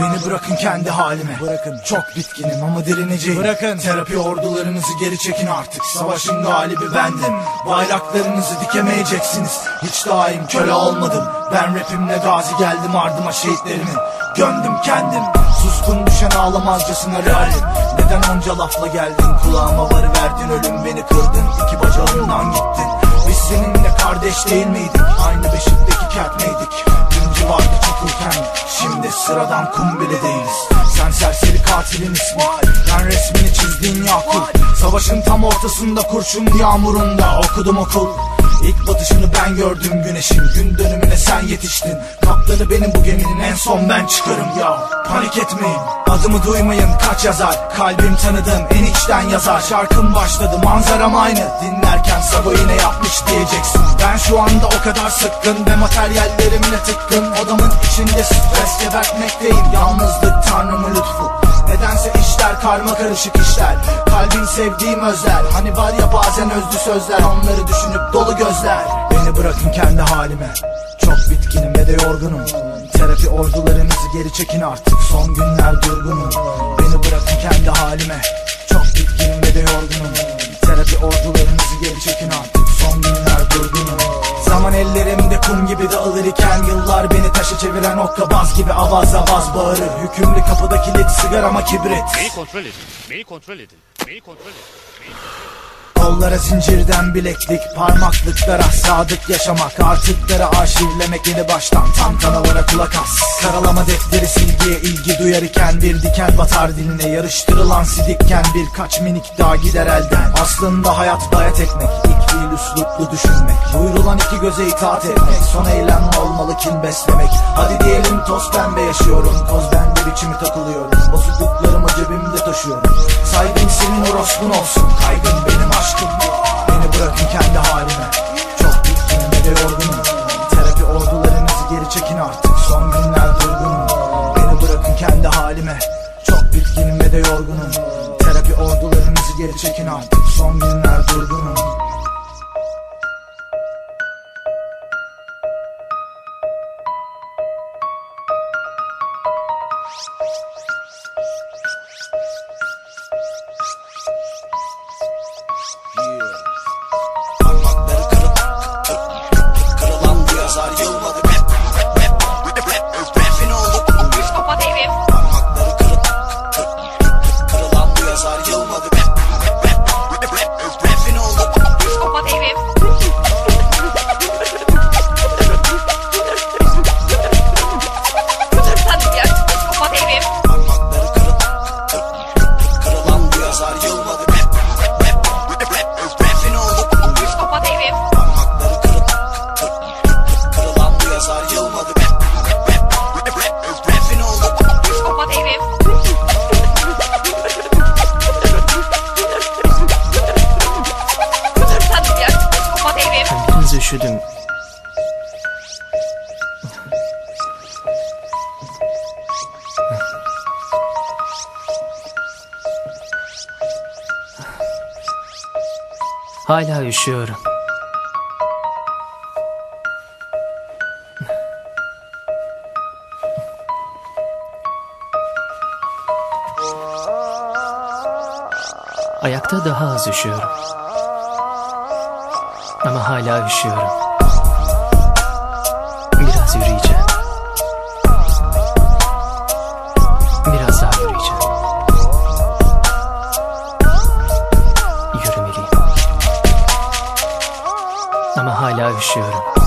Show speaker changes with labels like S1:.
S1: Beni bırakın kendi halime. Bırakın. Çok bitkinim ama direneceğim. Bırakın. Terapi ordularınızı geri çekin artık. Savaşın galibi bendim. Bayraklarınızı dikemeyeceksiniz. Hiç daim köle olmadım. Ben rapimle gazi geldim ardıma şehitlerimi Gömdüm kendim. Suskun düşen ağlamazcasına realim. Neden onca lafla geldin? Kulağıma varıverdin Ölüm beni kırdın. İki bacağımdan gittin. Biz seninle kardeş değil miydik? Aynı beşikteki kertmeydik sıradan kum bile değiliz. Sen serseri katilin ismi. Ben resmini çizdiğin Yakup. Savaşın tam ortasında kurşun yağmurunda Okudum okul İlk batışını ben gördüm güneşin. Gün dönümüne sen yetiştin. Kaptanı benim bu geminin. En son ben çıkarım. Ya Panik etmeyin. Adımı duymayın. Kaç yazar? Kalbim tanıdığım en içten yazar. Şarkım başladı. Manzaram aynı. Dinlerken Sabo yine yapmış diyeceksin. Ben şu anda o kadar sıkkın Ve materyallerimle tıkkın. Odamın içinde stres gebertmekteyim. Yalnızlık tanrımın lütfu karma karışık işler. Kalbin sevdiğim özler. Hani var ya bazen özlü sözler. Onları düşünüp dolu gözler. Beni bırakın kendi halime. Çok bitkinim ve de yorgunum. Terapi ordularınızı geri çekin artık. Son günler durgunum. Beni bırakın kendi halime beni taşı çeviren okkabaz gibi avaz avaz bağırır Hükümlü kapıda kilit sigarama kibrit
S2: Beni kontrol edin. Beni kontrol edin. Beni kontrol edin.
S1: Kollara zincirden bileklik Parmaklıklara sadık yaşamak. Artıkları arşivlemek yeni baştan Tam kanalara kulak as. Karalama defteri silgiye ilgi duyar iken Bir diken batar diline. Yarıştırılan sidikken Birkaç minik daha gider elden. Aslında hayat bayat ekmek İlk fiil üsluplu düşünmek. Buyurulan iki göze itaat etmek Son eylem olmalı kin beslemek. Hadi diyelim toz pembe yaşıyorum Toz bende biçimi takılıyorum. Saygın orospun olsun. Kaygın benim aşkım. Beni bırakın kendi halime. Çok bitkinim ve de yorgunum. Terapi ordularınızı geri çekin artık. Son günler durgunum. Beni bırakın kendi halime. Çok bitkinim ve de yorgunum. Terapi ordularınızı geri çekin artık. Son günler durgunum Kırılan bu yazar yılmadı Refin oldu
S3: Psikopat herif. Hadi ya. Psikopat herif.
S4: Hepiniz üşüdüm. Hala üşüyorum. Ayakta daha az üşüyorum. Ama hala üşüyorum. Biraz yürüyeceğim. Biraz daha yürüyeceğim. Yürümeliyim. Ama hala üşüyorum.